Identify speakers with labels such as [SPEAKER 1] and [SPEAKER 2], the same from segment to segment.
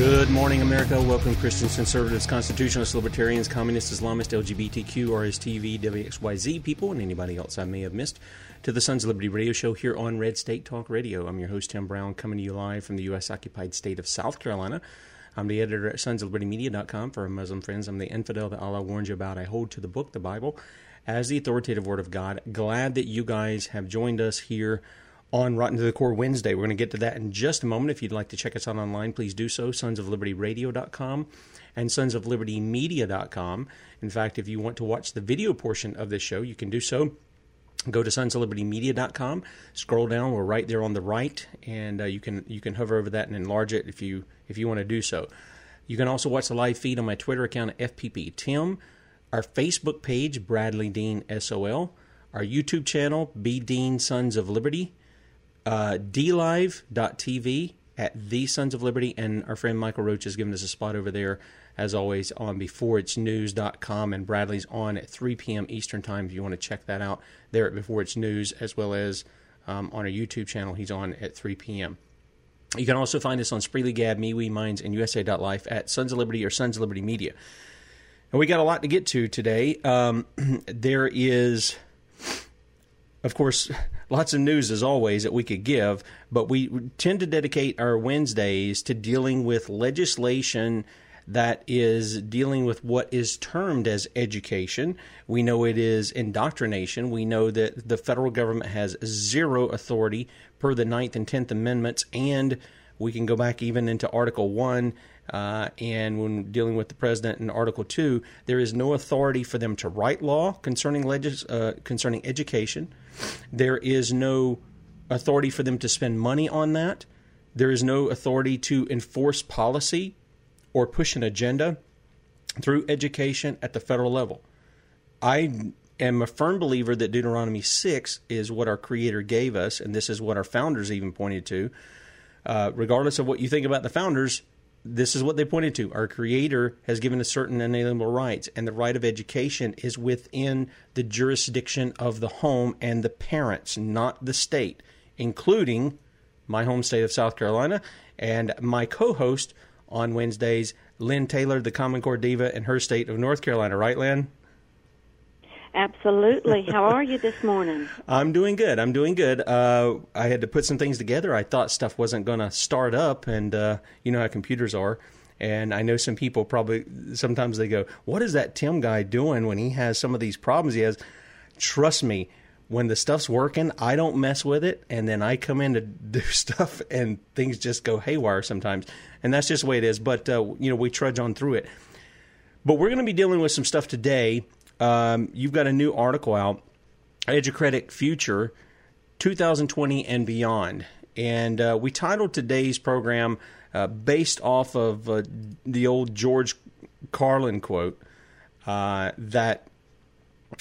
[SPEAKER 1] Good morning, America. Welcome, Christians, conservatives, constitutionalists, libertarians, communists, Islamists, LGBTQ, RSTV, WXYZ people, and anybody else I may have missed, to the Sons of Liberty radio show here on Red State Talk Radio. I'm your host, Tim Brown, coming to you live from the U.S. occupied state of South Carolina. I'm the editor at sonsoflibertymedia.com. For our Muslim friends, I'm the infidel that Allah warned you about. I hold to the book, the Bible, as the authoritative word of God. Glad that you guys have joined us here on Rotten to the Core Wednesday. We're going to get to that in just a moment. If you'd like to check us out online, please do so. Sonsoflibertyradio.com and sonsoflibertymedia.com. In fact, if you want to watch the video portion of this show, you can do so. Go to sonsoflibertymedia.com. Scroll down. We're right there on the right, and uh, you can you can hover over that and enlarge it if you if you want to do so. You can also watch the live feed on my Twitter account at FPP Tim, our Facebook page Bradley Dean SOL, our YouTube channel B Dean Sons of Liberty, uh, dlive.tv at the Sons of Liberty, and our friend Michael Roach has given us a spot over there, as always, on beforeitsnews.com, and Bradley's on at 3 p.m. Eastern Time if you want to check that out there at Before It's News, as well as um, on our YouTube channel. He's on at 3 p.m. You can also find us on Spreely Gab, MeWe, Minds, and USA.life at Sons of Liberty or Sons of Liberty Media. And we got a lot to get to today. Um, there is, of course, lots of news as always that we could give, but we tend to dedicate our Wednesdays to dealing with legislation that is dealing with what is termed as education. We know it is indoctrination. We know that the federal government has zero authority per the Ninth and Tenth Amendments, and we can go back even into Article 1. Uh, and when dealing with the president in Article 2, there is no authority for them to write law concerning, legis- uh, concerning education. There is no authority for them to spend money on that. There is no authority to enforce policy or push an agenda through education at the federal level. I am a firm believer that Deuteronomy 6 is what our Creator gave us, and this is what our founders even pointed to. Uh, regardless of what you think about the founders, this is what they pointed to. Our Creator has given us certain inalienable rights, and the right of education is within the jurisdiction of the home and the parents, not the state, including my home state of South Carolina and my co host on Wednesdays, Lynne Taylor, the Common Core Diva, in her state of North Carolina. Right, Lynne?
[SPEAKER 2] Absolutely. How are you this morning?
[SPEAKER 1] I'm doing good. I'm doing good. Uh, I had to put some things together. I thought stuff wasn't going to start up, and uh, you know how computers are. And I know some people probably sometimes they go, "What is that Tim guy doing when he has some of these problems he has?" Trust me, when the stuff's working, I don't mess with it, and then I come in to do stuff, and things just go haywire sometimes, and that's just the way it is. But uh, you know, we trudge on through it. But we're going to be dealing with some stuff today um, you've got a new article out, Educratic Future 2020 and Beyond. And uh, we titled today's program uh, based off of uh, the old George Carlin quote uh, that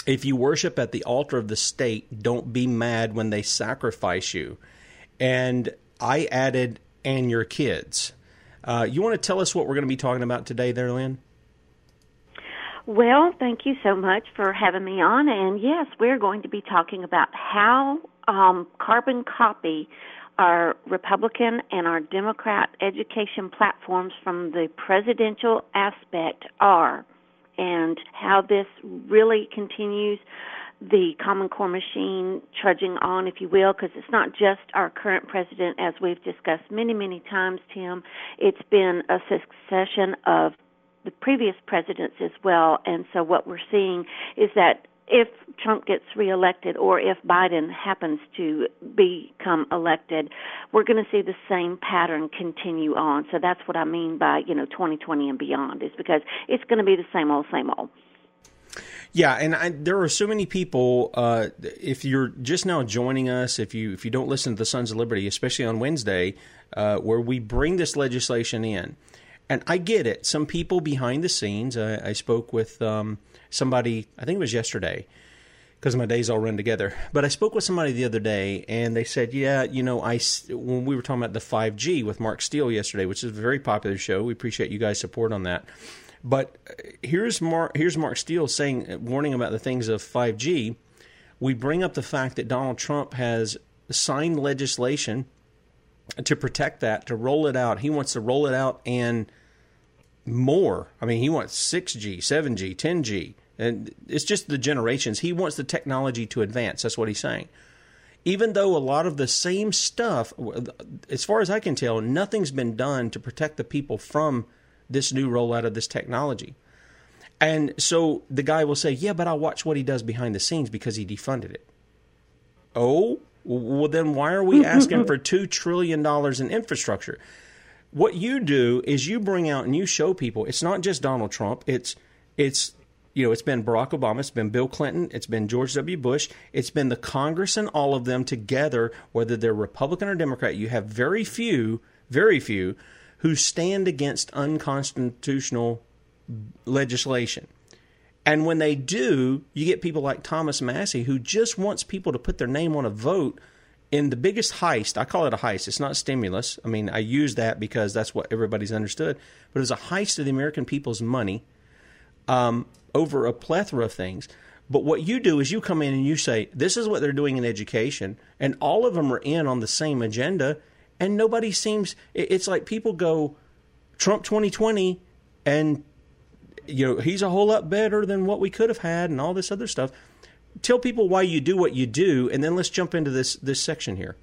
[SPEAKER 1] if you worship at the altar of the state, don't be mad when they sacrifice you. And I added, and your kids. Uh, you want to tell us what we're going to be talking about today, there, Lynne?
[SPEAKER 2] Well, thank you so much for having me on. And yes, we're going to be talking about how um, carbon copy our Republican and our Democrat education platforms from the presidential aspect are, and how this really continues the Common Core machine trudging on, if you will, because it's not just our current president, as we've discussed many, many times, Tim. It's been a succession of the previous presidents as well. And so what we're seeing is that if Trump gets reelected or if Biden happens to become elected, we're going to see the same pattern continue on. So that's what I mean by, you know, 2020 and beyond is because it's going to be the same old, same old.
[SPEAKER 1] Yeah, and I, there are so many people. Uh, if you're just now joining us, if you if you don't listen to the Sons of Liberty, especially on Wednesday, uh, where we bring this legislation in, and I get it. Some people behind the scenes. I, I spoke with um, somebody. I think it was yesterday because my days all run together. But I spoke with somebody the other day, and they said, "Yeah, you know, I when we were talking about the 5G with Mark Steele yesterday, which is a very popular show. We appreciate you guys' support on that." But uh, here's Mark, here's Mark Steele saying, uh, warning about the things of 5G. We bring up the fact that Donald Trump has signed legislation to protect that, to roll it out. He wants to roll it out and more. I mean, he wants 6G, 7G, 10G. And it's just the generations. He wants the technology to advance. That's what he's saying. Even though a lot of the same stuff, as far as I can tell, nothing's been done to protect the people from this new rollout of this technology. And so the guy will say, Yeah, but I'll watch what he does behind the scenes because he defunded it. Oh, well, then why are we asking for $2 trillion in infrastructure? What you do is you bring out and you show people it's not just Donald Trump, it's, it's, you know, it's been Barack Obama, it's been Bill Clinton, it's been George W. Bush, it's been the Congress and all of them together, whether they're Republican or Democrat. You have very few, very few who stand against unconstitutional legislation. And when they do, you get people like Thomas Massie, who just wants people to put their name on a vote in the biggest heist. I call it a heist. It's not stimulus. I mean, I use that because that's what everybody's understood. But it was a heist of the American people's money um, over a plethora of things. But what you do is you come in and you say, this is what they're doing in education, and all of them are in on the same agenda and nobody seems. It's like people go Trump 2020, and you know he's a whole lot better than what we could have had, and all this other stuff. Tell people why you do what you do, and then let's jump into this this section here.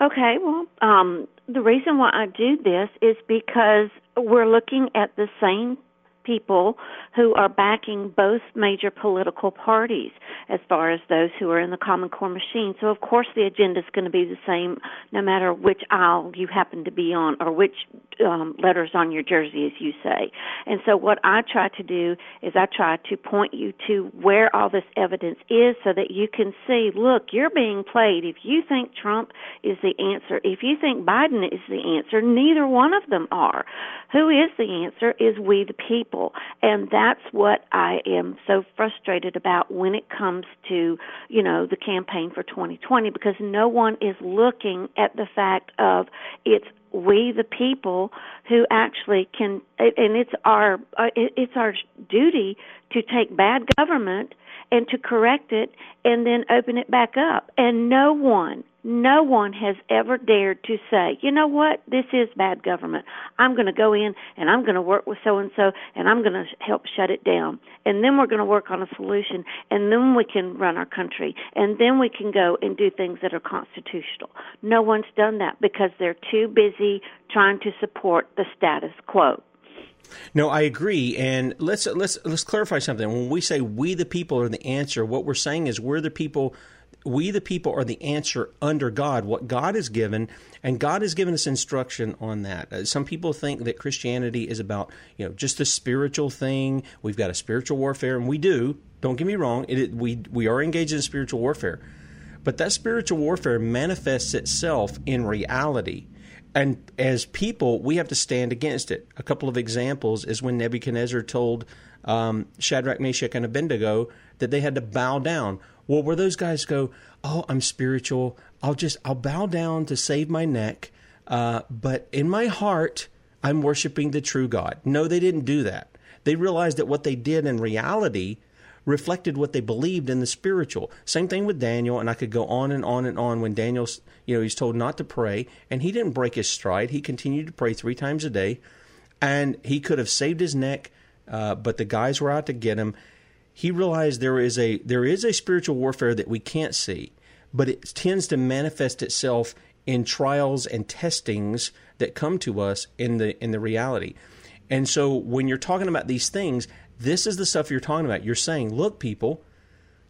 [SPEAKER 2] Okay, well, um, the reason why I do this is because we're looking at the same people who are backing both major political parties as far as those who are in the Common Core machine. So, of course, the agenda is going to be the same no matter which aisle you happen to be on or which um, letters on your jersey, as you say. And so, what I try to do is I try to point you to where all this evidence is so that you can see look, you're being played. If you think Trump is the answer, if you think Biden is the answer, neither one of them are. Who is the answer is we the people. And that's what I am so frustrated about when it comes to, you know, the campaign for 2020 because no one is looking at the fact of it's we the people who actually can and it's our it's our duty to take bad government and to correct it and then open it back up. And no one no one has ever dared to say, you know what, this is bad government. I'm going to go in and I'm going to work with so and so and I'm going to help shut it down. And then we're going to work on a solution and then we can run our country and then we can go and do things that are constitutional. No one's done that because they're too busy trying to support the status quo.
[SPEAKER 1] No, I agree, and let's let's let's clarify something. When we say we the people are the answer, what we're saying is we're the people we, the people, are the answer under God, what God has given, and God has given us instruction on that. Uh, some people think that Christianity is about, you know, just a spiritual thing. We've got a spiritual warfare, and we do. Don't get me wrong. It, we we are engaged in spiritual warfare, but that spiritual warfare manifests itself in reality. And as people, we have to stand against it. A couple of examples is when Nebuchadnezzar told um, Shadrach, Meshach, and Abednego that they had to bow down. Well, where those guys go, oh, I'm spiritual. I'll just I'll bow down to save my neck, uh, but in my heart, I'm worshiping the true God. No, they didn't do that. They realized that what they did in reality reflected what they believed in the spiritual. Same thing with Daniel, and I could go on and on and on. When Daniel, you know, he's told not to pray, and he didn't break his stride. He continued to pray three times a day, and he could have saved his neck, uh, but the guys were out to get him he realized there is a there is a spiritual warfare that we can't see, but it tends to manifest itself in trials and testings that come to us in the in the reality. And so when you're talking about these things, this is the stuff you're talking about. You're saying, look, people,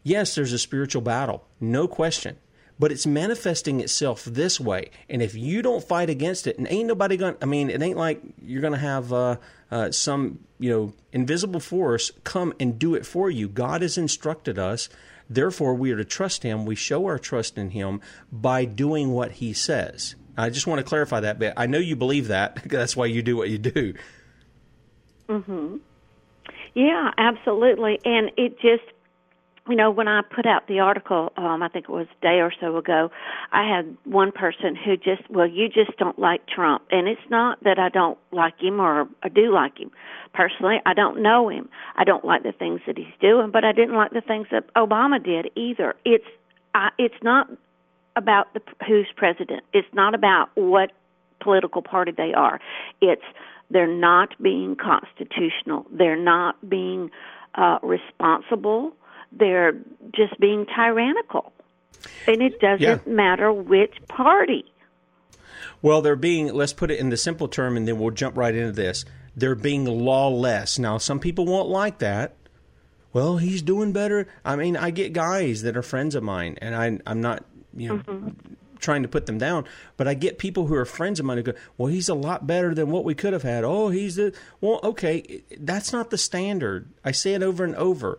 [SPEAKER 1] yes, there's a spiritual battle, no question but it's manifesting itself this way. And if you don't fight against it, and ain't nobody going to, I mean, it ain't like you're going to have uh, uh, some, you know, invisible force come and do it for you. God has instructed us. Therefore, we are to trust Him. We show our trust in Him by doing what He says. I just want to clarify that bit. I know you believe that. That's why you do what you do.
[SPEAKER 2] Mhm. Yeah, absolutely. And it just you know, when I put out the article, um, I think it was a day or so ago, I had one person who just, well, you just don't like Trump. And it's not that I don't like him or I do like him. Personally, I don't know him. I don't like the things that he's doing, but I didn't like the things that Obama did either. It's, I, it's not about the, who's president. It's not about what political party they are. It's, they're not being constitutional. They're not being uh, responsible they're just being tyrannical. And it doesn't yeah. matter which party.
[SPEAKER 1] Well, they're being, let's put it in the simple term, and then we'll jump right into this. They're being lawless. Now, some people won't like that. Well, he's doing better. I mean, I get guys that are friends of mine, and I, I'm not, you know, mm-hmm. trying to put them down, but I get people who are friends of mine who go, well, he's a lot better than what we could have had. Oh, he's the, well, okay, that's not the standard. I say it over and over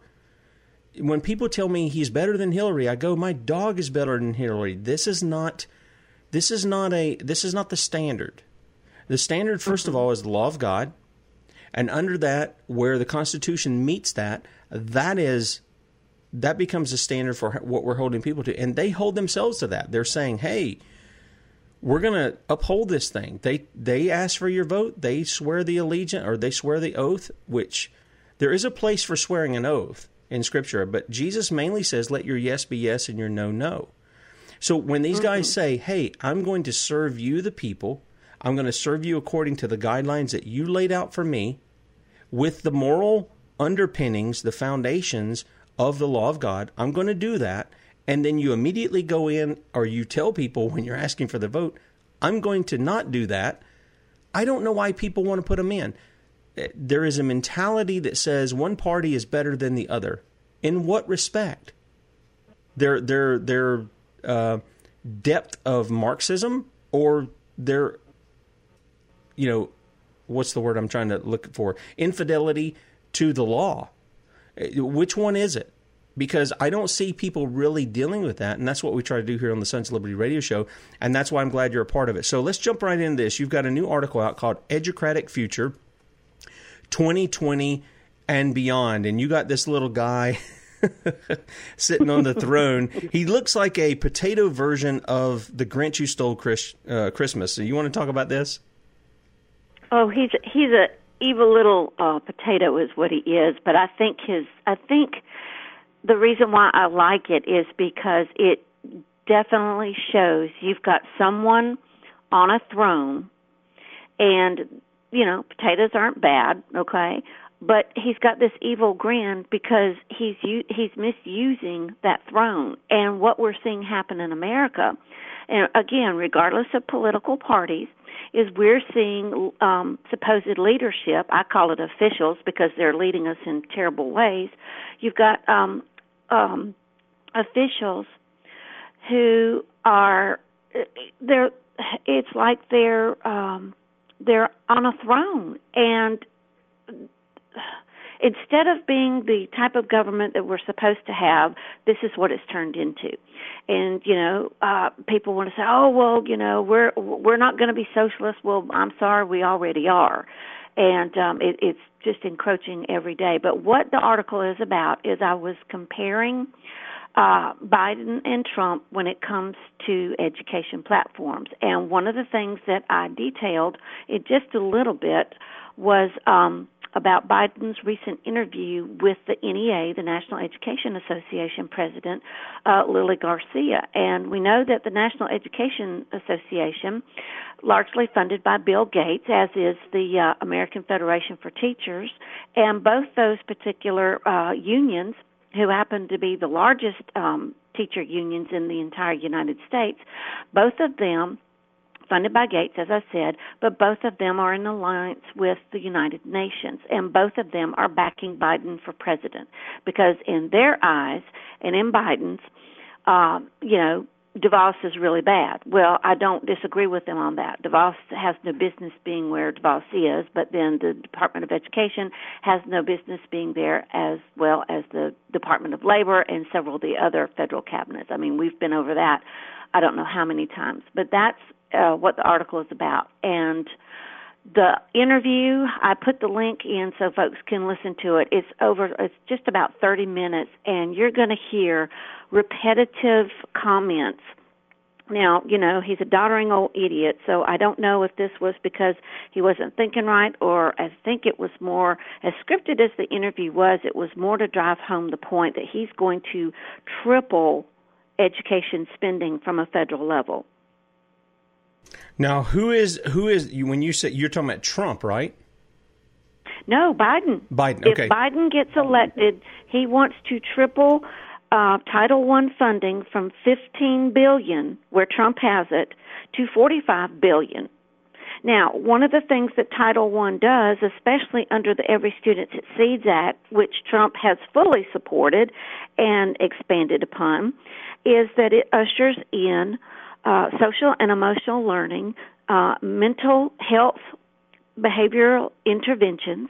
[SPEAKER 1] when people tell me he's better than Hillary, I go, my dog is better than Hillary. This is not this is not a this is not the standard. The standard, 1st of all, is the law of God, and under that, where the Constitution meets that, that is that becomes the standard for what we're holding people to, and they hold themselves to that. They're saying, "Hey, we're going to uphold this thing." They they ask for your vote. They swear the allegiance or they swear the oath, which there is a place for swearing an oath in Scripture, but Jesus mainly says, let your yes be yes and your no, no. So when these guys mm-hmm. say, hey, I'm going to serve you, the people, I'm going to serve you according to the guidelines that you laid out for me, with the moral underpinnings, the foundations of the law of God, I'm going to do that. And then you immediately go in, or you tell people when you're asking for the vote, I'm going to not do that. I don't know why people want to put them in there is a mentality that says one party is better than the other. In what respect? Their their their uh, depth of Marxism or their you know what's the word I'm trying to look for infidelity to the law. Which one is it? Because I don't see people really dealing with that, and that's what we try to do here on the Sons of Liberty radio show, and that's why I'm glad you're a part of it. So let's jump right into this. You've got a new article out called Educratic Future 2020 and beyond. And you got this little guy sitting on the throne. He looks like a potato version of the Grinch who stole Chris, uh, Christmas. So you want to talk about this?
[SPEAKER 2] Oh, he's he's a evil little uh, potato is what he is. But I think his I think the reason why I like it is because it definitely shows you've got someone on a throne and you know, potatoes aren't bad, okay? But he's got this evil grin because he's he's misusing that throne. And what we're seeing happen in America, and again, regardless of political parties, is we're seeing um, supposed leadership. I call it officials because they're leading us in terrible ways. You've got um, um, officials who are they're. It's like they're um, they're on a throne and instead of being the type of government that we're supposed to have, this is what it's turned into. And you know, uh, people want to say, "Oh, well, you know, we're we're not going to be socialist." Well, I'm sorry, we already are, and um, it, it's just encroaching every day. But what the article is about is I was comparing uh, Biden and Trump when it comes to education platforms. And one of the things that I detailed, it just a little bit, was um, about Biden's recent interview with the NEA, the National Education Association president, uh, Lily Garcia. And we know that the National Education Association, largely funded by Bill Gates, as is the uh, American Federation for Teachers, and both those particular uh, unions, who happen to be the largest um, teacher unions in the entire United States, both of them funded by Gates, as I said, but both of them are in alliance with the United Nations, and both of them are backing Biden for president. Because, in their eyes and in Biden's, uh, you know, DeVos is really bad. Well, I don't disagree with them on that. DeVos has no business being where DeVos is, but then the Department of Education has no business being there as well as the Department of Labor and several of the other federal cabinets. I mean, we've been over that I don't know how many times, but that's uh, what the article is about. And the interview, I put the link in so folks can listen to it. It's over, it's just about 30 minutes, and you're going to hear repetitive comments. Now, you know, he's a doddering old idiot, so I don't know if this was because he wasn't thinking right or I think it was more, as scripted as the interview was, it was more to drive home the point that he's going to triple education spending from a federal level.
[SPEAKER 1] Now, who is who is when you say you're talking about Trump, right?
[SPEAKER 2] No, Biden.
[SPEAKER 1] Biden. Okay.
[SPEAKER 2] If Biden gets elected, he wants to triple uh, Title One funding from 15 billion, where Trump has it, to 45 billion. Now, one of the things that Title One does, especially under the Every Student Succeeds Act, which Trump has fully supported and expanded upon, is that it ushers in uh, social and emotional learning, uh, mental health, behavioral interventions,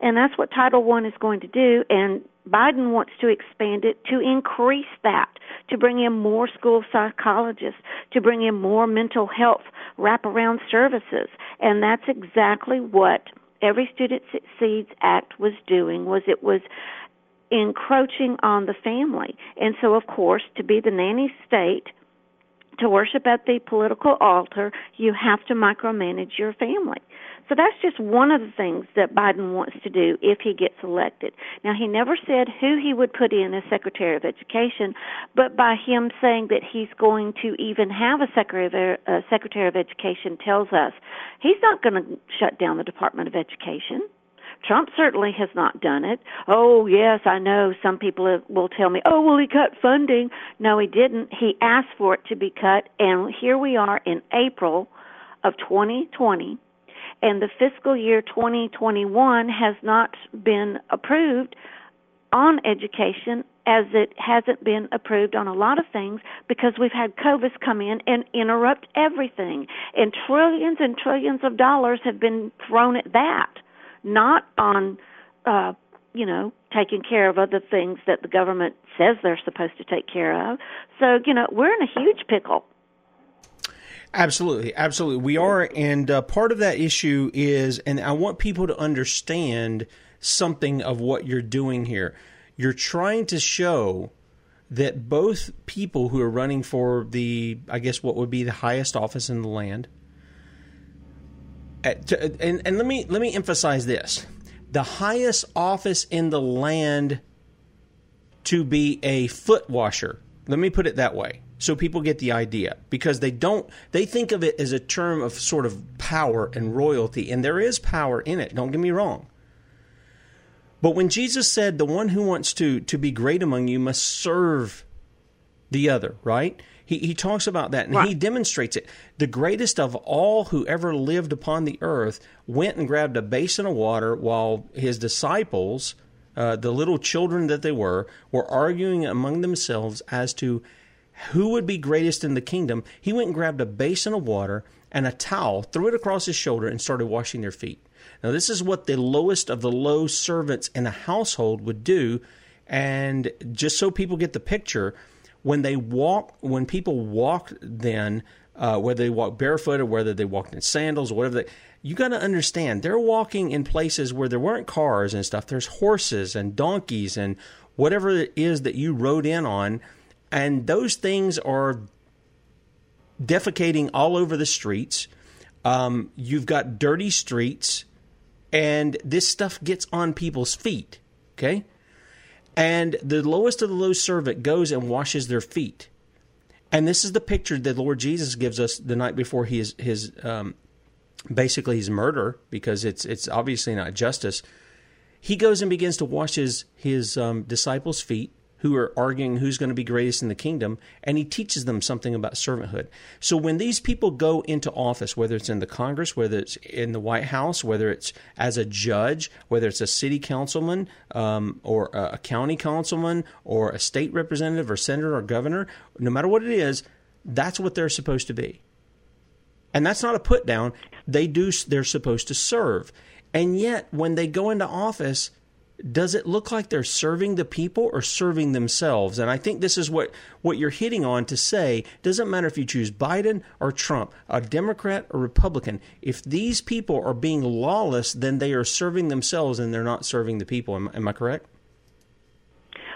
[SPEAKER 2] and that's what Title One is going to do. And Biden wants to expand it to increase that, to bring in more school psychologists, to bring in more mental health wraparound services, and that's exactly what Every Student Succeeds Act was doing. Was it was encroaching on the family, and so of course to be the nanny state to worship at the political altar, you have to micromanage your family. So that's just one of the things that Biden wants to do if he gets elected. Now, he never said who he would put in as Secretary of Education, but by him saying that he's going to even have a Secretary of, Education tells us he's not going to shut down the Department of Education. Trump certainly has not done it. Oh, yes, I know some people will tell me, oh, well, he cut funding. No, he didn't. He asked for it to be cut, and here we are in April of 2020, and the fiscal year 2021 has not been approved on education as it hasn't been approved on a lot of things because we've had COVID come in and interrupt everything. And trillions and trillions of dollars have been thrown at that not on, uh, you know, taking care of other things that the government says they're supposed to take care of. So, you know, we're in a huge pickle.
[SPEAKER 1] Absolutely, absolutely, we are, and uh, part of that issue is, and I want people to understand something of what you're doing here. You're trying to show that both people who are running for the, I guess, what would be the highest office in the land, and, and let me let me emphasize this: the highest office in the land to be a foot washer. Let me put it that way, so people get the idea, because they don't they think of it as a term of sort of power and royalty, and there is power in it. Don't get me wrong. But when Jesus said, "The one who wants to to be great among you must serve the other," right? He, he talks about that and right. he demonstrates it. The greatest of all who ever lived upon the earth went and grabbed a basin of water while his disciples, uh, the little children that they were, were arguing among themselves as to who would be greatest in the kingdom. He went and grabbed a basin of water and a towel, threw it across his shoulder, and started washing their feet. Now, this is what the lowest of the low servants in a household would do. And just so people get the picture, when they walk, when people walked then, uh, whether they walked barefoot or whether they walked in sandals or whatever, they, you got to understand they're walking in places where there weren't cars and stuff. There's horses and donkeys and whatever it is that you rode in on, and those things are defecating all over the streets. Um, you've got dirty streets. and this stuff gets on people's feet. Okay, and the lowest of the low servant goes and washes their feet. And this is the picture that Lord Jesus gives us the night before his his um, basically his murder because it's it's obviously not justice. He goes and begins to wash his his um, disciples' feet who are arguing who's going to be greatest in the kingdom, and he teaches them something about servanthood. So when these people go into office, whether it's in the Congress, whether it's in the White House, whether it's as a judge, whether it's a city councilman um, or a county councilman or a state representative or senator or governor, no matter what it is, that's what they're supposed to be. And that's not a put down. They do. They're supposed to serve. And yet, when they go into office, does it look like they're serving the people or serving themselves? And I think this is what, what you're hitting on to say doesn't matter if you choose Biden or Trump, a Democrat or Republican. If these people are being lawless, then they are serving themselves and they're not serving the people. Am, am I correct?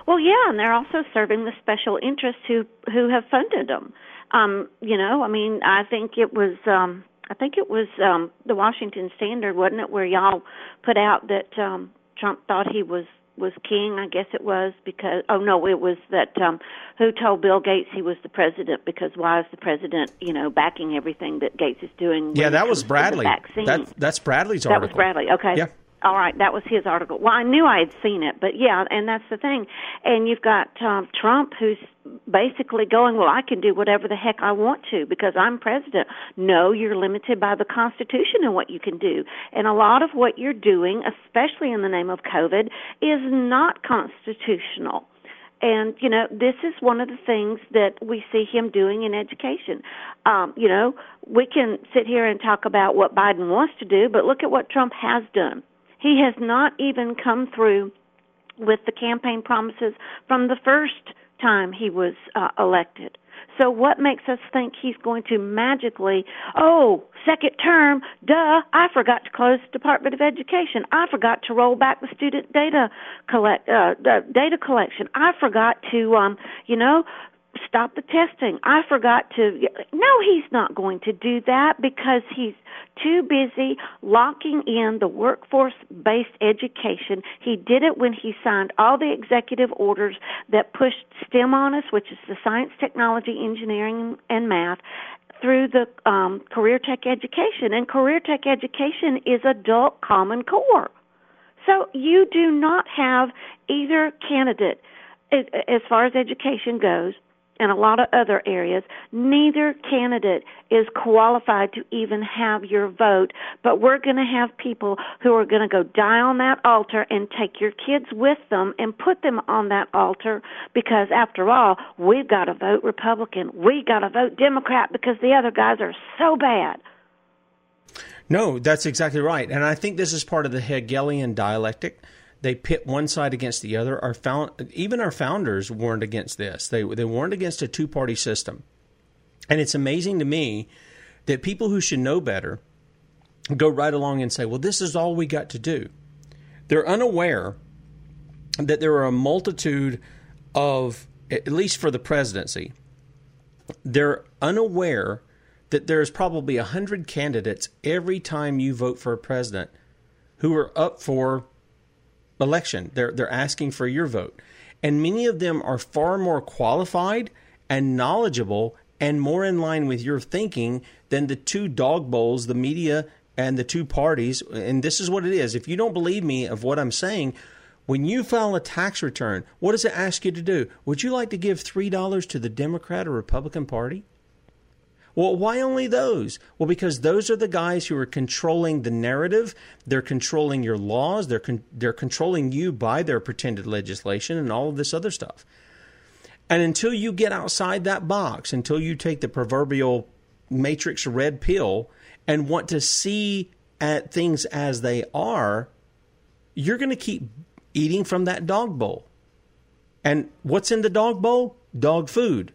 [SPEAKER 2] Well, yeah, and they're also serving the special interests who who have funded them. Um, you know, I mean, I think it was um, I think it was um, the Washington Standard, wasn't it, where y'all put out that um, Trump thought he was was king, I guess it was because oh no, it was that um who told Bill Gates he was the president because why is the president, you know, backing everything that Gates is doing?
[SPEAKER 1] Yeah, that was Bradley. That, that's Bradley's article.
[SPEAKER 2] That was Bradley. Okay.
[SPEAKER 1] Yeah.
[SPEAKER 2] All right, that was his article. Well, I knew I had seen it, but yeah, and that's the thing. And you've got um, Trump who's basically going, well, I can do whatever the heck I want to because I'm president. No, you're limited by the Constitution and what you can do. And a lot of what you're doing, especially in the name of COVID, is not constitutional. And, you know, this is one of the things that we see him doing in education. Um, you know, we can sit here and talk about what Biden wants to do, but look at what Trump has done he has not even come through with the campaign promises from the first time he was uh, elected. So what makes us think he's going to magically, oh, second term, duh, I forgot to close the Department of Education. I forgot to roll back the student data collect uh data collection. I forgot to um, you know, stop the testing. I forgot to. No, he's not going to do that because he's too busy locking in the workforce based education. He did it when he signed all the executive orders that pushed STEM on us, which is the science, technology, engineering, and math, through the um, career tech education. And career tech education is adult common core. So you do not have either candidate as far as education goes and a lot of other areas, neither candidate is qualified to even have your vote. But we're going to have people who are going to go die on that altar and take your kids with them and put them on that altar because, after all, we've got to vote Republican. We've got to vote Democrat because the other guys are so bad.
[SPEAKER 1] No, that's exactly right. And I think this is part of the Hegelian dialectic they pit one side against the other. Our found, even our founders warned against this. They they warned against a two party system, and it's amazing to me that people who should know better go right along and say, "Well, this is all we got to do." They're unaware that there are a multitude of, at least for the presidency, they're unaware that there's probably a hundred candidates every time you vote for a president who are up for election. They're they're asking for your vote. And many of them are far more qualified and knowledgeable and more in line with your thinking than the two dog bowls, the media and the two parties. And this is what it is. If you don't believe me of what I'm saying, when you file a tax return, what does it ask you to do? Would you like to give $3 to the Democrat or Republican Party? Well, why only those? Well, because those are the guys who are controlling the narrative. They're controlling your laws. They're con- they're controlling you by their pretended legislation and all of this other stuff. And until you get outside that box, until you take the proverbial matrix red pill and want to see at things as they are, you're going to keep eating from that dog bowl. And what's in the dog bowl? Dog food.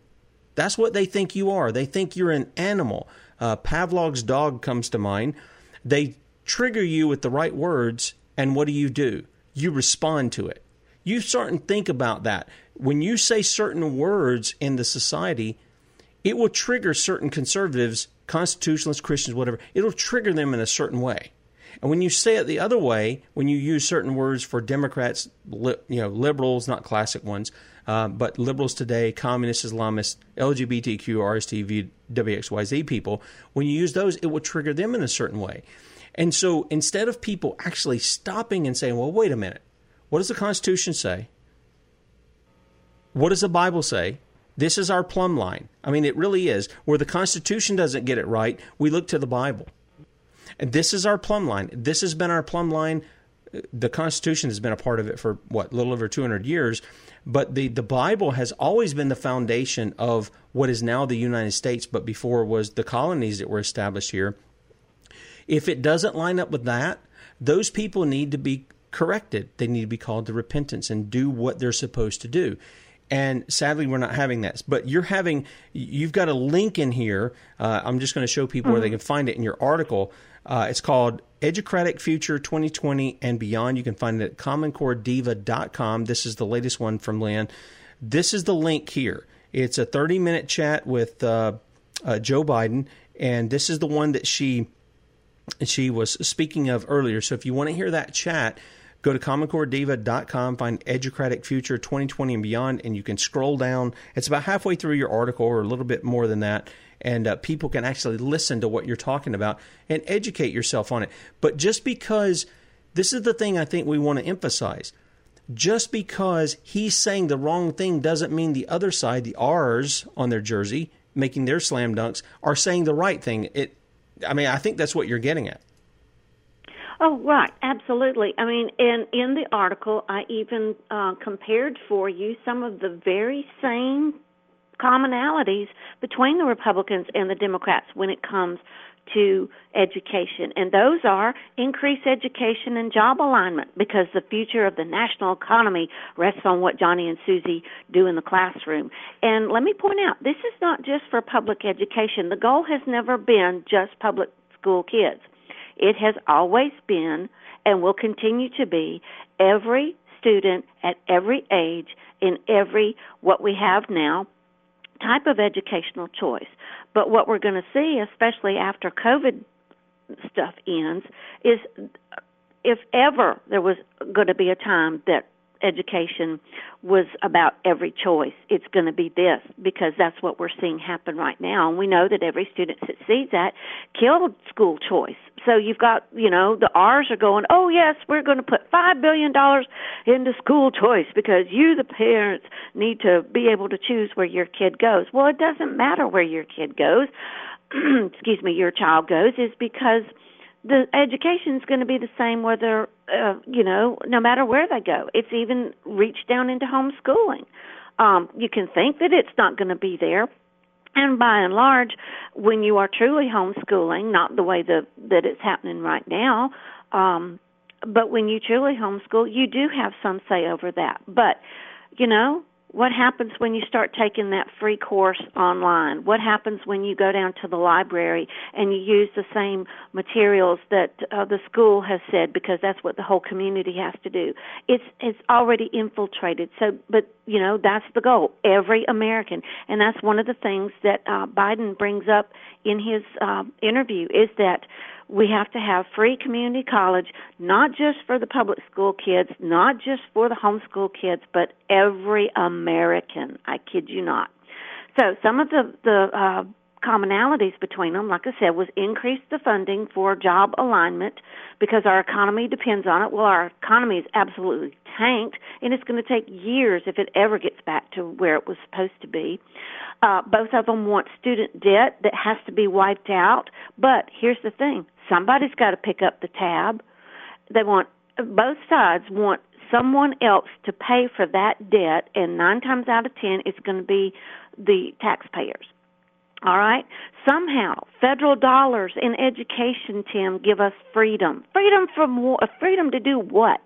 [SPEAKER 1] That's what they think you are. They think you're an animal. Uh, Pavlov's dog comes to mind. They trigger you with the right words, and what do you do? You respond to it. You start and think about that. When you say certain words in the society, it will trigger certain conservatives, constitutionalists, Christians, whatever. It'll trigger them in a certain way. And when you say it the other way, when you use certain words for Democrats, li, you know, liberals, not classic ones, uh, but liberals today, communists, Islamists, LGBTQ, RSTV, WXYZ people, when you use those, it will trigger them in a certain way. And so instead of people actually stopping and saying, well, wait a minute, what does the Constitution say? What does the Bible say? This is our plumb line. I mean, it really is. Where the Constitution doesn't get it right, we look to the Bible. And this is our plumb line. This has been our plumb line. The Constitution has been a part of it for what, little over 200 years. But the, the Bible has always been the foundation of what is now the United States, but before was the colonies that were established here. If it doesn't line up with that, those people need to be corrected. They need to be called to repentance and do what they're supposed to do. And sadly, we're not having that. But you're having, you've got a link in here. Uh, I'm just going to show people mm-hmm. where they mm-hmm. can find it in your article. Uh, it's called Educratic Future 2020 and Beyond. You can find it at commoncorediva.com. This is the latest one from Lynne. This is the link here. It's a 30 minute chat with uh, uh, Joe Biden, and this is the one that she she was speaking of earlier. So if you want to hear that chat, Go to commoncorediva.com, find Educratic Future 2020 and beyond, and you can scroll down. It's about halfway through your article or a little bit more than that. And uh, people can actually listen to what you're talking about and educate yourself on it. But just because this is the thing I think we want to emphasize just because he's saying the wrong thing doesn't mean the other side, the R's on their jersey, making their slam dunks, are saying the right thing. It, I mean, I think that's what you're getting at.
[SPEAKER 2] Oh, right, absolutely. I mean, in in the article, I even uh, compared for you some of the very same commonalities between the Republicans and the Democrats when it comes to education. And those are increased education and job alignment because the future of the national economy rests on what Johnny and Susie do in the classroom. And let me point out, this is not just for public education. The goal has never been just public school kids. It has always been and will continue to be every student at every age in every what we have now type of educational choice. But what we're going to see, especially after COVID stuff ends, is if ever there was going to be a time that education was about every choice. It's going to be this because that's what we're seeing happen right now. And we know that every student succeeds act killed school choice. So you've got, you know, the R's are going, oh, yes, we're going to put $5 billion into school choice because you, the parents, need to be able to choose where your kid goes. Well, it doesn't matter where your kid goes, excuse me, your child goes, is because – the education is going to be the same whether uh, you know no matter where they go. It's even reached down into homeschooling. Um you can think that it's not going to be there. And by and large when you are truly homeschooling not the way that that it's happening right now um but when you truly homeschool you do have some say over that. But you know what happens when you start taking that free course online? What happens when you go down to the library and you use the same materials that uh, the school has said because that's what the whole community has to do? It's it's already infiltrated. So, but you know that's the goal. Every American, and that's one of the things that uh, Biden brings up in his uh, interview is that we have to have free community college, not just for the public school kids, not just for the homeschool kids, but every American. I kid you not. So some of the the uh, commonalities between them, like I said, was increase the funding for job alignment because our economy depends on it. Well, our economy is absolutely tanked, and it's going to take years if it ever gets back to where it was supposed to be. Uh, both of them want student debt that has to be wiped out. But here's the thing somebody's got to pick up the tab. They want both sides want someone else to pay for that debt, and nine times out of ten, it's going to be the taxpayers. All right? Somehow, federal dollars in education, Tim, give us freedom. Freedom from uh, freedom to do what?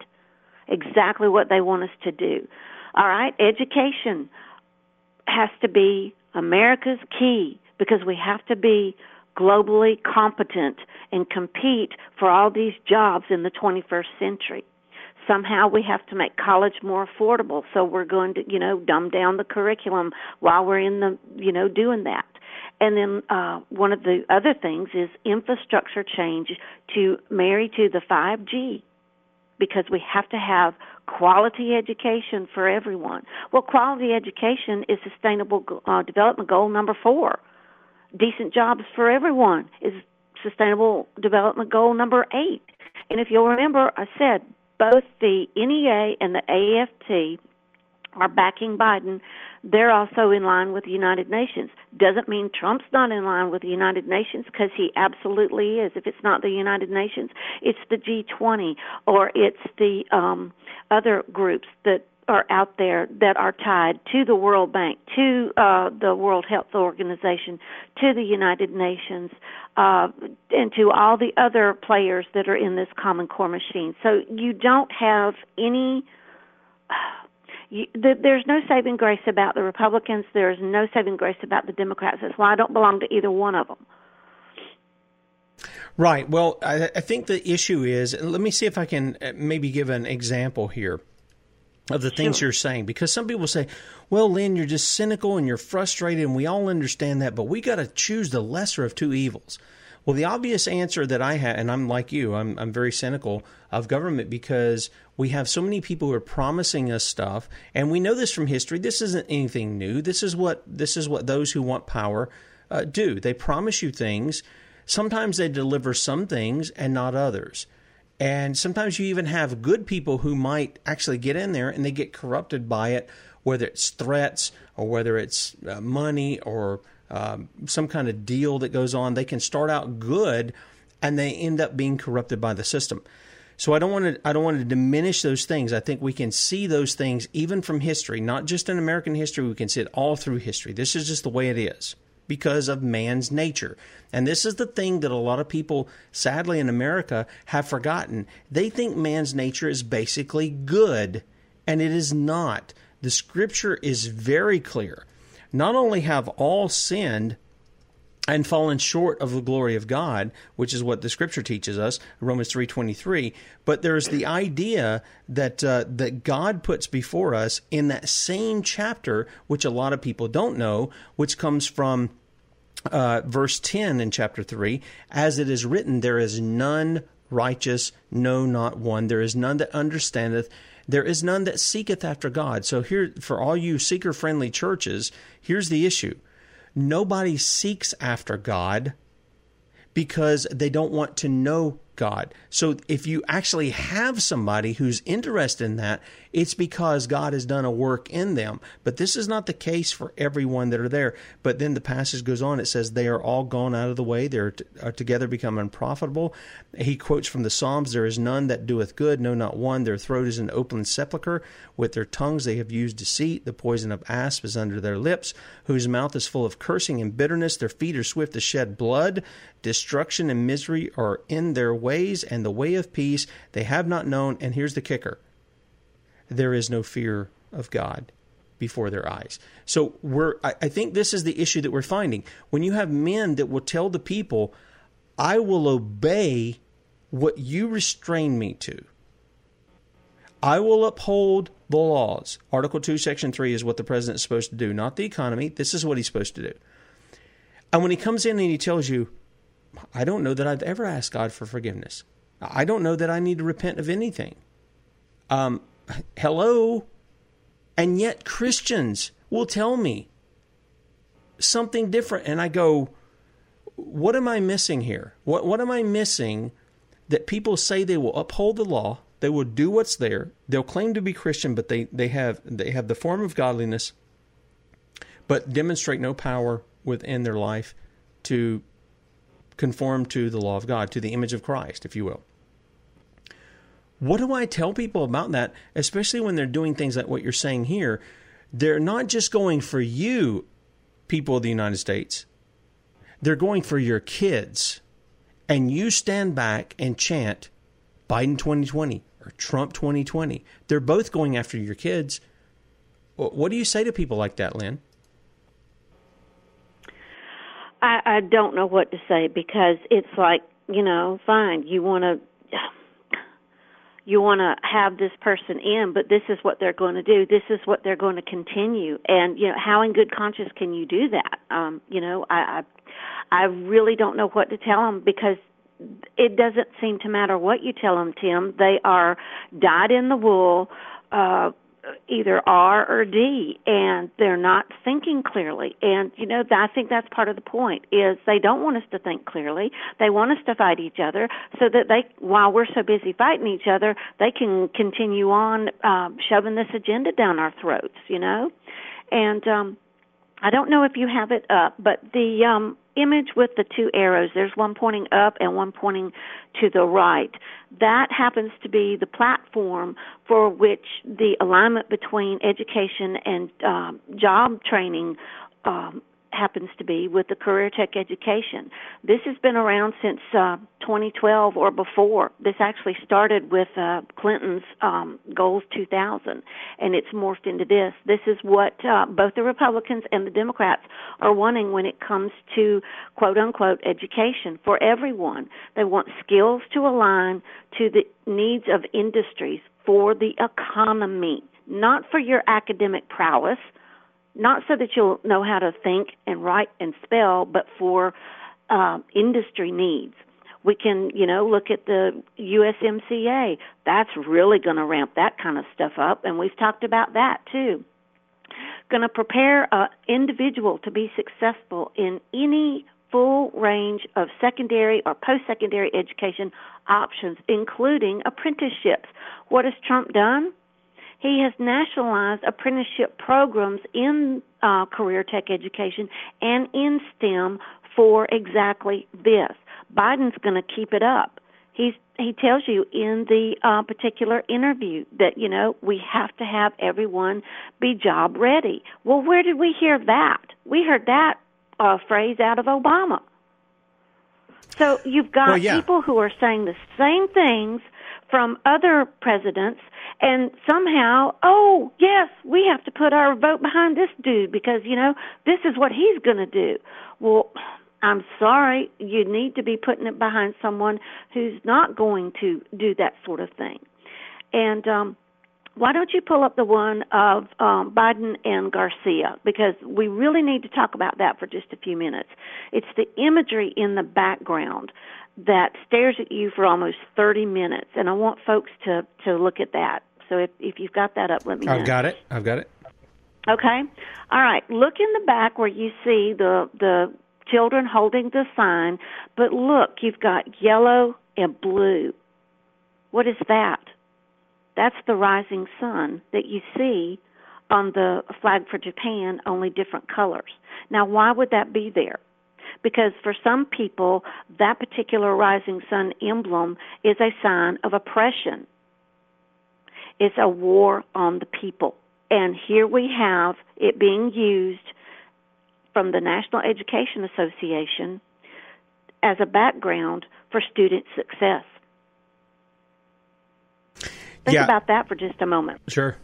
[SPEAKER 2] Exactly what they want us to do. All right? Education has to be America's key because we have to be globally competent and compete for all these jobs in the 21st century. Somehow we have to make college more affordable, so we're going to, you know, dumb down the curriculum while we're in the, you know, doing that. And then uh, one of the other things is infrastructure change to marry to the 5G because we have to have quality education for everyone. Well, quality education is sustainable uh, development goal number four. Decent jobs for everyone is sustainable development goal number eight. And if you'll remember, I said both the NEA and the AFT are backing Biden. They're also in line with the United Nations. Doesn't mean Trump's not in line with the United Nations because he absolutely is. If it's not the United Nations, it's the G20 or it's the um, other groups that are out there that are tied to the World Bank, to uh, the World Health Organization, to the United Nations, uh, and to all the other players that are in this Common Core machine. So you don't have any. You, the, there's no saving grace about the Republicans. There's no saving grace about the Democrats. That's why I don't belong to either one of them.
[SPEAKER 1] Right. Well, I, I think the issue is. Let me see if I can uh, maybe give an example here of the things sure. you're saying because some people say, "Well, Lynne, you're just cynical and you're frustrated, and we all understand that, but we got to choose the lesser of two evils." Well, the obvious answer that I have, and I'm like you, I'm I'm very cynical of government because we have so many people who are promising us stuff, and we know this from history. This isn't anything new. This is what this is what those who want power uh, do. They promise you things. Sometimes they deliver some things and not others. And sometimes you even have good people who might actually get in there and they get corrupted by it, whether it's threats or whether it's uh, money or um, some kind of deal that goes on. They can start out good and they end up being corrupted by the system. So I don't want to I don't want to diminish those things. I think we can see those things even from history, not just in American history. We can see it all through history. This is just the way it is because of man's nature. And this is the thing that a lot of people, sadly in America, have forgotten. They think man's nature is basically good, and it is not. The scripture is very clear. Not only have all sinned, and fallen short of the glory of God, which is what the Scripture teaches us, Romans three twenty three. But there's the idea that uh, that God puts before us in that same chapter, which a lot of people don't know, which comes from uh, verse 10 in chapter 3 As it is written, there is none righteous, no, not one. There is none that understandeth. There is none that seeketh after God. So, here, for all you seeker friendly churches, here's the issue nobody seeks after God because they don't want to know God. So if you actually have somebody who's interested in that, it's because God has done a work in them. But this is not the case for everyone that are there. But then the passage goes on. It says, They are all gone out of the way. They are, t- are together become unprofitable. He quotes from the Psalms, There is none that doeth good, no, not one. Their throat is an open sepulchre. With their tongues they have used deceit. The poison of asp is under their lips, whose mouth is full of cursing and bitterness. Their feet are swift to shed blood. Destruction and misery are in their ways and the way of peace they have not known. And here's the kicker there is no fear of God before their eyes. So we're I, I think this is the issue that we're finding. When you have men that will tell the people, I will obey what you restrain me to. I will uphold the laws. Article 2, Section 3 is what the president is supposed to do, not the economy. This is what he's supposed to do. And when he comes in and he tells you, I don't know that I've ever asked God for forgiveness. I don't know that I need to repent of anything. Um, hello? And yet Christians will tell me something different. And I go, what am I missing here? What, what am I missing that people say they will uphold the law, they will do what's there, they'll claim to be Christian, but they, they, have, they have the form of godliness, but demonstrate no power within their life to conform to the law of God, to the image of Christ, if you will. What do I tell people about that, especially when they're doing things like what you're saying here? They're not just going for you, people of the United States, they're going for your kids. And you stand back and chant Biden 2020 or Trump 2020. They're both going after your kids. What do you say to people like that, Lynne?
[SPEAKER 2] I, I don't know what to say because it's like you know, fine. You want to you want to have this person in, but this is what they're going to do. This is what they're going to continue. And you know, how in good conscience can you do that? Um, you know, I, I I really don't know what to tell them because it doesn't seem to matter what you tell them, Tim. They are dyed in the wool. Uh, either R or D and they're not thinking clearly. And you know, I think that's part of the point is they don't want us to think clearly. They want us to fight each other so that they while we're so busy fighting each other, they can continue on um shoving this agenda down our throats, you know? And um I don't know if you have it up, but the um image with the two arrows. There's one pointing up and one pointing to the right. That happens to be the platform for which the alignment between education and um, job training um, happens to be with the career tech education. This has been around since uh, 2012 or before. This actually started with uh, Clinton's um, Goals 2000, and it's morphed into this. This is what uh, both the Republicans and the Democrats are wanting when it comes to quote unquote education for everyone. They want skills to align to the needs of industries for the economy, not for your academic prowess not so that you'll know how to think and write and spell, but for uh, industry needs. We can, you know, look at the USMCA. That's really going to ramp that kind of stuff up, and we've talked about that too. Going to prepare an individual to be successful in any full range of secondary or post secondary education options, including apprenticeships. What has Trump done? He has nationalized apprenticeship programs in uh, career tech education and in STEM for exactly this. Biden's going to keep it up. He's he tells you in the uh, particular interview that you know we have to have everyone be job ready. Well, where did we hear that? We heard that uh, phrase out of Obama. So you've got
[SPEAKER 1] well, yeah.
[SPEAKER 2] people who are saying the same things from other presidents and somehow, oh, yes, we have to put our vote behind this dude because, you know, this is what he's going to do. Well, I'm sorry, you need to be putting it behind someone who's not going to do that sort of thing. And um why don't you pull up the one of um, Biden and Garcia? Because we really need to talk about that for just a few minutes. It's the imagery in the background that stares at you for almost 30 minutes, and I want folks to to look at that. So if if you've got that up, let me know.
[SPEAKER 1] I've got it. I've got it.
[SPEAKER 2] Okay. All right. Look in the back where you see the the children holding the sign, but look, you've got yellow and blue. What is that? That's the rising sun that you see on the flag for Japan, only different colors. Now, why would that be there? Because for some people, that particular rising sun emblem is a sign of oppression. It's a war on the people. And here we have it being used from the National Education Association as a background for student success. Think
[SPEAKER 1] Yeah.
[SPEAKER 2] about that for just a moment.
[SPEAKER 1] Sure.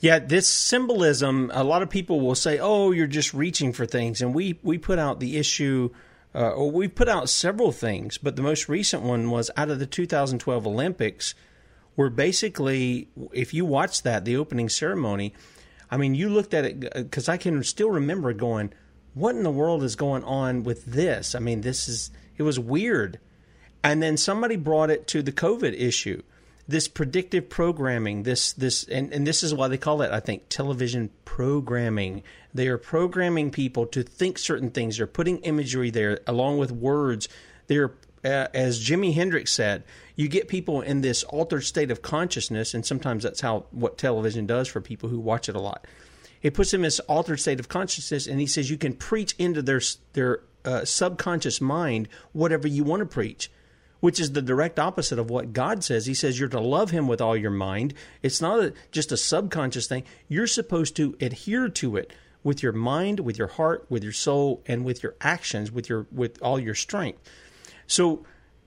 [SPEAKER 1] Yeah, this symbolism, a lot of people will say, oh, you're just reaching for things. And we, we put out the issue, uh, or we put out several things, but the most recent one was out of the 2012 Olympics, where basically, if you watch that, the opening ceremony, I mean, you looked at it, because I can still remember going, what in the world is going on with this? I mean, this is, it was weird. And then somebody brought it to the COVID issue this predictive programming this this and, and this is why they call it i think television programming. They are programming people to think certain things. They're putting imagery there along with words. They're uh, as jimi hendrix said you get people in this altered state of consciousness and sometimes that's how what television does for people who watch it a lot. It puts them in this altered state of consciousness and he says you can preach into their their uh, subconscious mind whatever you want to preach which is the direct opposite of what God says. He says you're to love Him with all your mind. It's not a, just a subconscious thing. You're supposed to adhere to it with your mind, with your heart, with your soul, and with your actions, with your with all your strength. So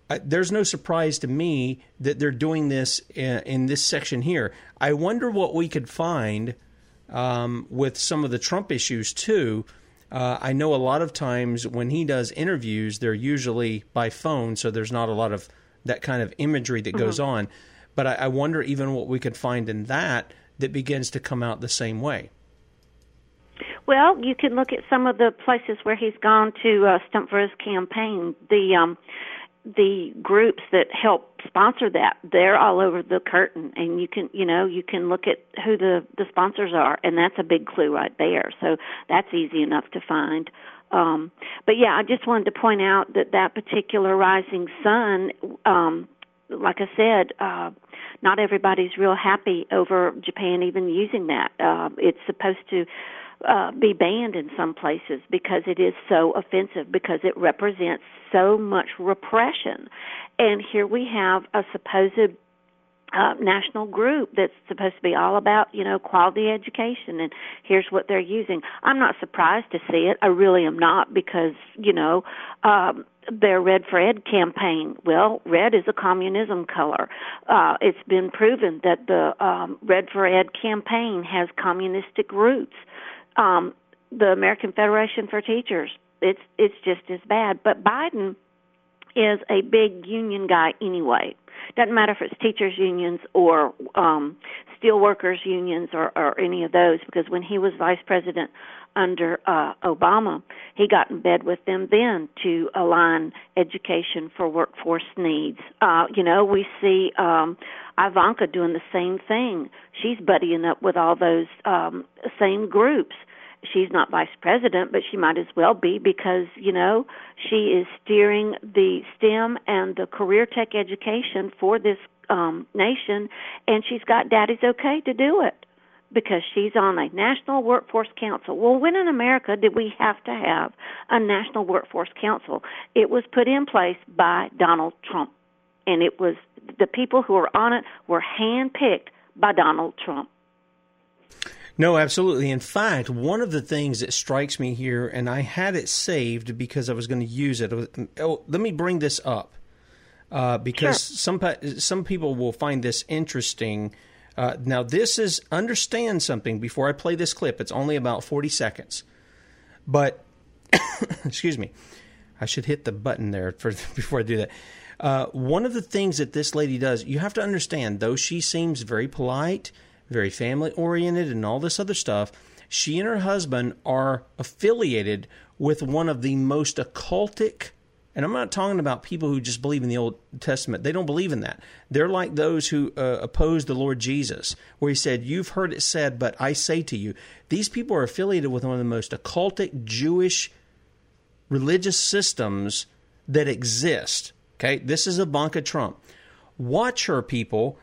[SPEAKER 1] uh, there's no surprise to me that they're doing this in, in this section here. I wonder what we could find um, with some of the Trump issues too. Uh, I know a lot of times when he does interviews, they're usually by phone, so there's not a lot of that kind of imagery that goes on. but I, I wonder even what we could find in that that begins to come out the same way.
[SPEAKER 2] Well, you can look at some of the places where he's gone to uh, stump for his campaign. The um, the groups that help sponsor that they're all over the curtain and you can you know you can look at who the the sponsors are and that's a big clue right there. So that's easy enough to find. Um but yeah i just wanted to point out that that particular rising sun um like i said uh not everybody's real happy over japan even using that. Uh it's supposed to uh, be banned in some places because it is so offensive, because it represents so much repression. And here we have a supposed uh, national group that's supposed to be all about, you know, quality education, and here's what they're using. I'm not surprised to see it. I really am not because, you know, um, their Red for Ed campaign. Well, red is a communism color. Uh, it's been proven that the um, Red for Ed campaign has communistic roots um, the American Federation for Teachers. It's it's just as bad. But Biden is a big union guy anyway. Doesn't matter if it's teachers unions or um, steel workers unions or, or any of those, because when he was vice president under uh, Obama, he got in bed with them then to align education for workforce needs. Uh, you know, we see um, Ivanka doing the same thing. She's buddying up with all those um, same groups she's not vice president, but she might as well be because, you know, she is steering the STEM and the career tech education for this um, nation, and she's got daddy's okay to do it because she's on a National Workforce Council. Well, when in America did we have to have a National Workforce Council? It was put in place by Donald Trump, and it was the people who were on it were handpicked by Donald Trump.
[SPEAKER 1] No, absolutely. In fact, one of the things that strikes me here, and I had it saved because I was going to use it. Oh, let me bring this up uh, because sure. some some people will find this interesting. Uh, now, this is understand something before I play this clip. It's only about forty seconds, but excuse me, I should hit the button there for before I do that. Uh, one of the things that this lady does, you have to understand, though she seems very polite very family oriented, and all this other stuff. She and her husband are affiliated with one of the most occultic and I'm not talking about people who just believe in the Old Testament. They don't believe in that. They're like those who uh, oppose the Lord Jesus, where he said, You've heard it said, but I say to you. These people are affiliated with one of the most occultic Jewish religious systems that exist. Okay, this is Ivanka Trump. Watch her, people,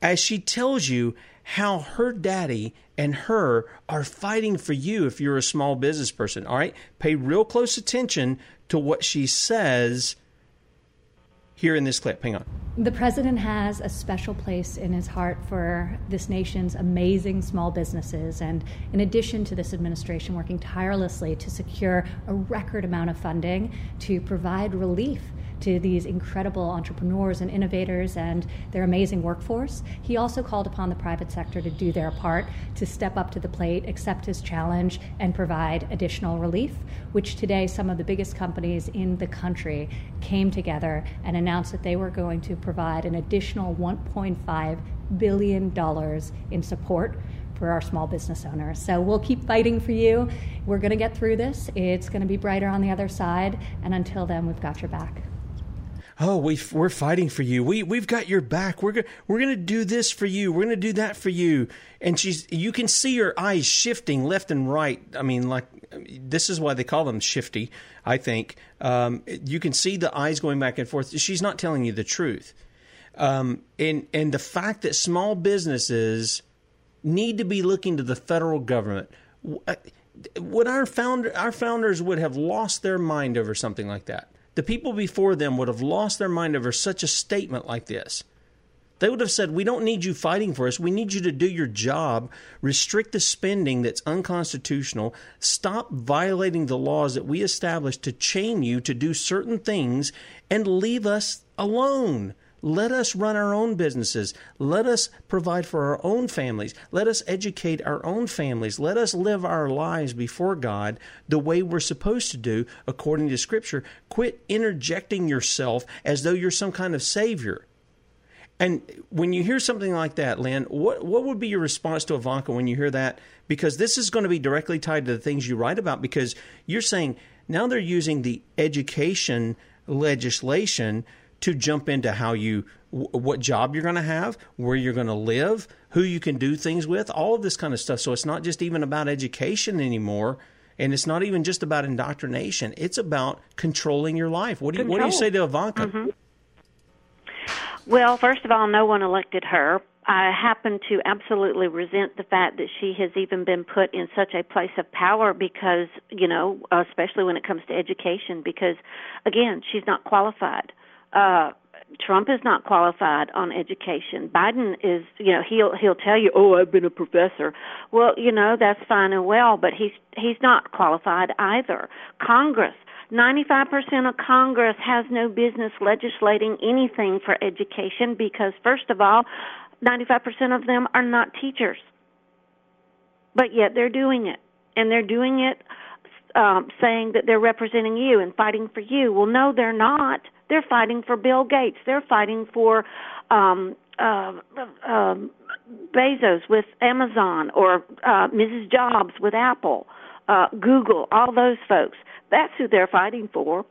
[SPEAKER 1] as she tells you how her daddy and her are fighting for you if you're a small business person. All right? Pay real close attention to what she says here in this clip. Hang on.
[SPEAKER 3] The president has a special place in his heart for this nation's amazing small businesses. And in addition to this administration working tirelessly to secure a record amount of funding to provide relief to these incredible entrepreneurs and innovators and their amazing workforce. He also called upon the private sector to do their part to step up to the plate, accept his challenge, and provide additional relief, which today some of the biggest companies in the country came together and announced that they were going to provide an additional $1.5 billion in support for our small business owners. So we'll keep fighting for you. We're going to get through this. It's going to be brighter on the other side. And until then, we've got your back
[SPEAKER 1] oh, we we're fighting for you. We we've got your back. We're we're going to do this for you. We're going to do that for you. And she's you can see her eyes shifting left and right. I mean, like this is why they call them shifty. I think um, you can see the eyes going back and forth. She's not telling you the truth. Um, and and the fact that small businesses need to be looking to the federal government. Uh, would our founder our founders would have lost their mind over something like that? The people before them would have lost their mind over such a statement like this. They would have said, We don't need you fighting for us. We need you to do your job, restrict the spending that's unconstitutional, stop violating the laws that we established to chain you to do certain things, and leave us alone. Let us run our own businesses. Let us provide for our own families. Let us educate our own families. Let us live our lives before God the way we're supposed to do according to Scripture. Quit interjecting yourself as though you're some kind of savior. And when you hear something like that, Lynne, what what would be your response to Ivanka when you hear that? Because this is going to be directly tied to the things you write about. Because you're saying now they're using the education legislation to jump into how you what job you're going to have, where you're going to live, who you can do things with, all of this kind of stuff. So it's not just even about education anymore. And it's not even just about indoctrination. It's about controlling your life. What do you, what do you say to Ivanka?
[SPEAKER 2] Mm-hmm. Well, first of all, no one elected her. I happen to absolutely resent the fact that she has even been put in such a place of power because, you know, especially when it comes to education, because, again, she's not qualified. Uh, Trump is not qualified on education. Biden is, you know, he'll he'll tell you, "Oh, I've been a professor." Well, you know, that's fine and well, but he's he's not qualified either. Congress 95% of Congress has no business legislating anything for education because, first of all, 95% of them are not teachers. But yet they're doing it. And they're doing it um, saying that they're representing you and fighting for you. Well, no, they're not. They're fighting for Bill Gates. They're fighting for um, uh, um, Bezos with Amazon or uh, Mrs. Jobs with Apple, uh, Google, all those folks. That's who they're fighting for.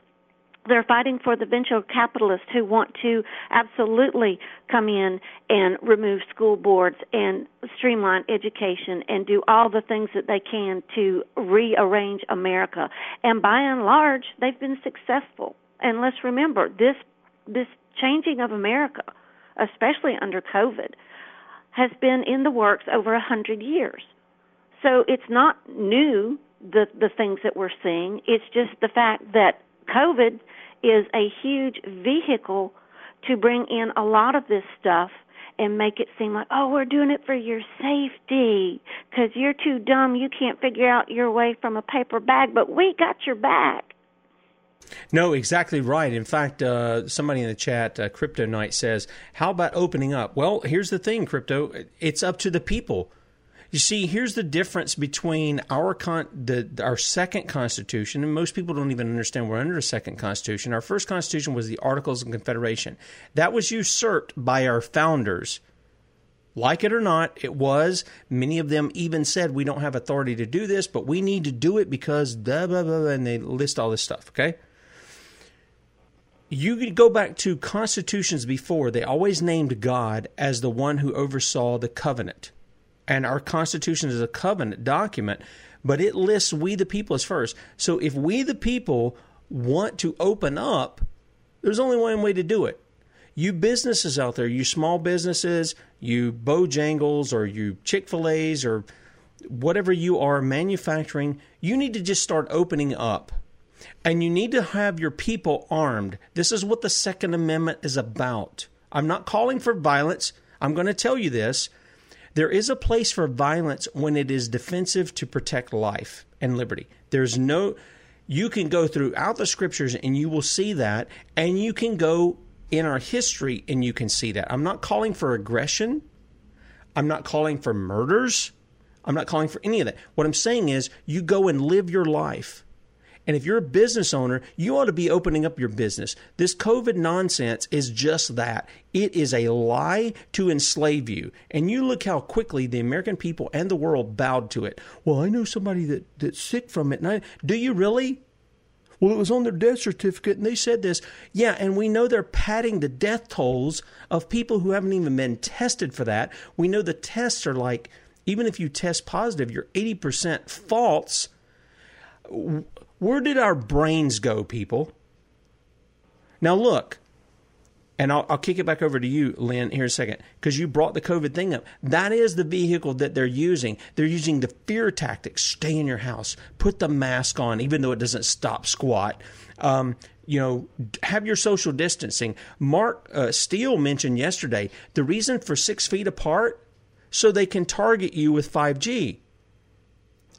[SPEAKER 2] They're fighting for the venture capitalists who want to absolutely come in and remove school boards and streamline education and do all the things that they can to rearrange America. And by and large, they've been successful. And let's remember this this changing of America, especially under COVID, has been in the works over a hundred years. So it's not new the the things that we're seeing. It's just the fact that COVID is a huge vehicle to bring in a lot of this stuff and make it seem like, oh, we're doing it for your safety because you're too dumb. You can't figure out your way from a paper bag, but we got your back.
[SPEAKER 1] No, exactly right. In fact, uh, somebody in the chat, uh, Crypto Knight, says, How about opening up? Well, here's the thing, Crypto. It's up to the people. You see, here's the difference between our con- the, our second constitution, and most people don't even understand we're under a second constitution. Our first constitution was the Articles of Confederation. That was usurped by our founders. Like it or not, it was. Many of them even said we don't have authority to do this, but we need to do it because blah blah blah, and they list all this stuff. Okay. You could go back to constitutions before; they always named God as the one who oversaw the covenant and our Constitution is a covenant document, but it lists we the people as first. So if we the people want to open up, there's only one way to do it. You businesses out there, you small businesses, you Bojangles or you Chick fil A's or whatever you are manufacturing, you need to just start opening up. And you need to have your people armed. This is what the Second Amendment is about. I'm not calling for violence. I'm going to tell you this. There is a place for violence when it is defensive to protect life and liberty. There's no, you can go throughout the scriptures and you will see that, and you can go in our history and you can see that. I'm not calling for aggression. I'm not calling for murders. I'm not calling for any of that. What I'm saying is, you go and live your life and if you're a business owner, you ought to be opening up your business. This COVID nonsense is just that. It is a lie to enslave you. And you look how quickly the American people and the world bowed to it. Well, I know somebody that, that's sick from it. I, do you really? Well, it was on their death certificate and they said this. Yeah, and we know they're padding the death tolls of people who haven't even been tested for that. We know the tests are like, even if you test positive, you're 80% false where did our brains go, people? Now, look, and I'll, I'll, kick it back over to you, Lynne, here a second, because you brought the COVID thing up. That is the vehicle that they're using. They're using the fear tactics stay in your house, put the mask on, even though it doesn't stop squat. Um, you know, have your social distancing. Mark uh, Steele mentioned yesterday the reason for six feet apart so they can target you with 5G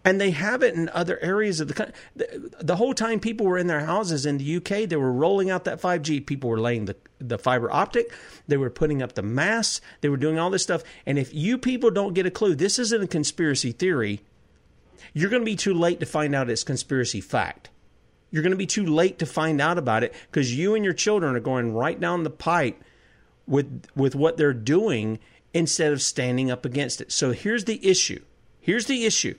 [SPEAKER 1] and they have it in other areas of the country. The whole time people were in their houses in the UK, they were rolling out that 5G. People were laying the, the fiber optic, they were putting up the masts, they were doing all this stuff. And if you people don't get a clue, this isn't a conspiracy theory, you're going to be too late to find out it's conspiracy fact. You're going to be too late to find out about it because you and your children are going right down the pipe with with what they're doing instead of standing up against it. So here's the issue. Here's the issue.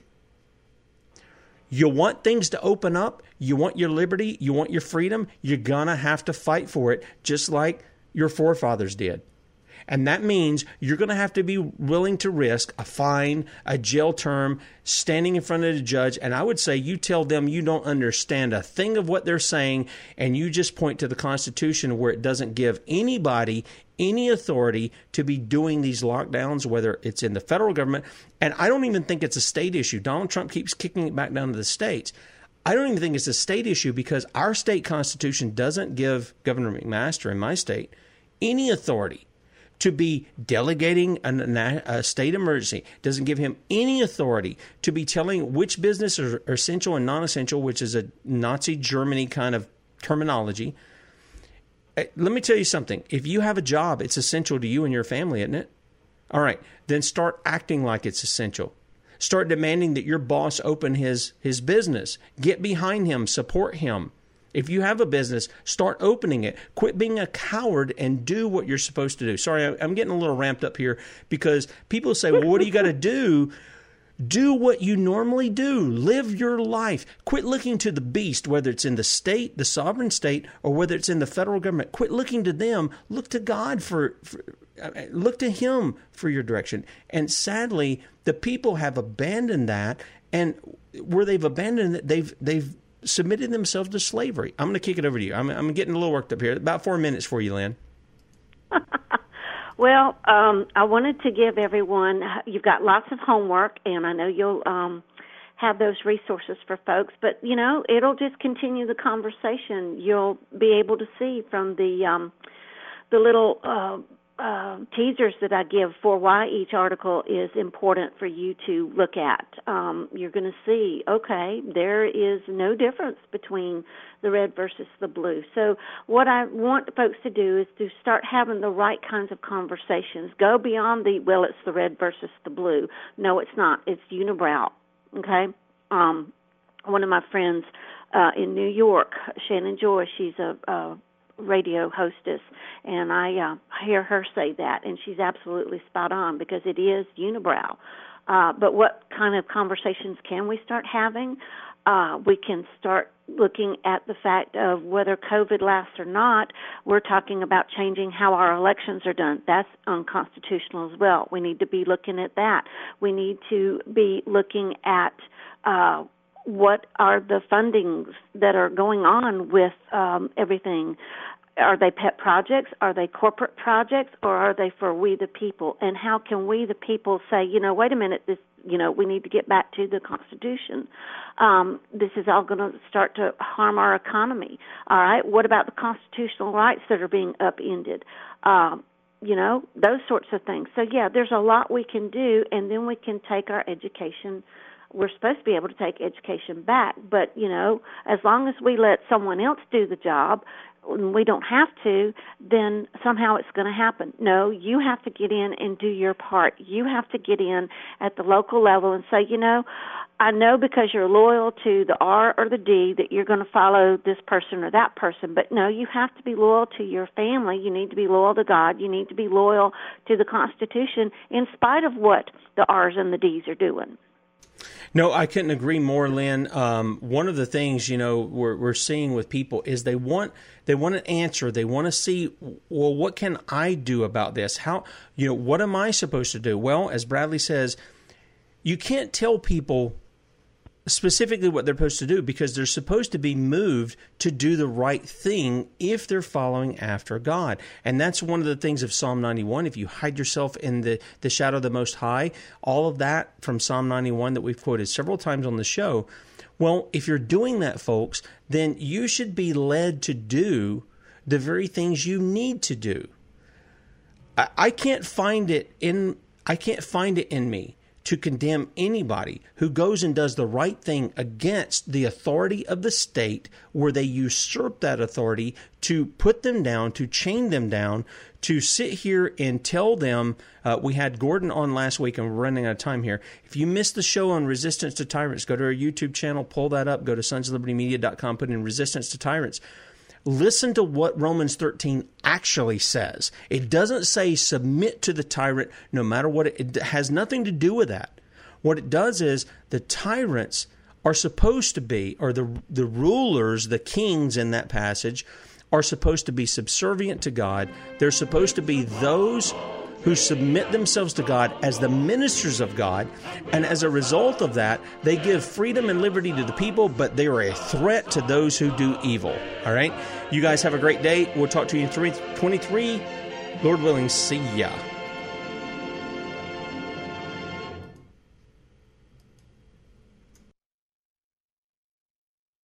[SPEAKER 1] You want things to open up, you want your liberty, you want your freedom, you're going to have to fight for it just like your forefathers did. And that means you're going to have to be willing to risk a fine, a jail term, standing in front of the judge. And I would say you tell them you don't understand a thing of what they're saying, and you just point to the Constitution where it doesn't give anybody any authority to be doing these lockdowns, whether it's in the federal government. And I don't even think it's a state issue. Donald Trump keeps kicking it back down to the states. I don't even think it's a state issue because our state constitution doesn't give Governor McMaster in my state any authority to be delegating a, a, state emergency, doesn't give him any authority to be telling which businesses are essential and non essential, which is a Nazi Germany kind of terminology. Eh, let me tell you something. If you have a job, it's essential to you and your family, isn't it? All right, then start acting like it's essential. Start demanding that your boss open his his business. Get behind him, support him. If you have a business, start opening it. Quit being a coward and do what you're supposed to do. Sorry, I'm getting a little ramped up here because people say, well, what do you got to do? Do what you normally do. Live your life. Quit looking to the beast, whether it's in the state, the sovereign state, or whether it's in the federal government. Quit looking to them. Look to God for, for uh, look to Him for your direction. And sadly, the people have abandoned that, and where they've abandoned it, they've they've submitted themselves to slavery. I'm going to kick it over to you. I'm, I'm getting a little worked up here. About four minutes for you, Lynne.
[SPEAKER 2] well, um, I wanted to give everyone, you've got lots of homework, and I know you'll um, have those resources for folks, but, you know, it'll just continue the conversation. You'll be able to see from the, um, the little, uh, uh, teasers that I give for why each article is important for you to look at. Um, you're going to see, okay, there is no difference between the red versus the blue. So, what I want folks to do is to start having the right kinds of conversations. Go beyond the, well, it's the red versus the blue. No, it's not. It's unibrow. Okay? Um, one of my friends uh, in New York, Shannon Joy, she's a, a radio hostess, and I uh, hear her say that, and she's absolutely spot on because it is unibrow. Uh, but what kind of conversations can we start having? Uh, we can start looking at the fact of whether COVID lasts or not. We're talking about changing how our elections are done. That's unconstitutional as well. We need to be looking at that. We need to be looking at uh, what are the fundings that are going on with um, everything? Are they pet projects? Are they corporate projects? Or are they for we the people? And how can we the people say, you know, wait a minute, this, you know, we need to get back to the Constitution. Um, this is all going to start to harm our economy. All right, what about the constitutional rights that are being upended? Um, you know, those sorts of things. So yeah, there's a lot we can do, and then we can take our education we're supposed to be able to take education back. But, you know, as long as we let someone else do the job, we don't have to, then somehow it's going to happen. No, you have to get in and do your part. You have to get in at the local level and say, you know, I know because you're loyal to the R or the D that you're going to follow this person or that person, but no, you have to be loyal to your family. You need to be loyal to God. You need to be loyal to the Constitution in spite of what the R's and the D's are doing.
[SPEAKER 1] No, I couldn't agree more, Lynne. Um, one of the things you know we're, we're seeing with people is they want they want an answer. They want to see, well, what can I do about this? How you know what am I supposed to do? Well, as Bradley says, you can't tell people specifically what they're supposed to do because they're supposed to be moved to do the right thing if they're following after God. And that's one of the things of Psalm 91. If you hide yourself in the, the shadow of the Most High, all of that from Psalm 91 that we've quoted several times on the show. Well, if you're doing that, folks, then you should be led to do the very things you need to do. I, I can't find it in I can't find it in me to condemn anybody who goes and does the right thing against the authority of the state where they usurp that authority to put them down, to chain them down, to sit here and tell them. Uh, we had Gordon on last week and we're running out of time here. If you missed the show on resistance to tyrants, go to our YouTube channel, pull that up, go to sonsoflibertymedia.com, put in resistance to tyrants. Listen to what Romans 13 actually says. It doesn't say submit to the tyrant no matter what, it, it has nothing to do with that. What it does is the tyrants are supposed to be, or the, the rulers, the kings in that passage, are supposed to be subservient to God. They're supposed to be those who submit themselves to God as the ministers of God. And as a result of that, they give freedom and liberty to the people, but they are a threat to those who do evil. All right? You guys have a great day. We'll talk to you in 23. Lord willing, see ya.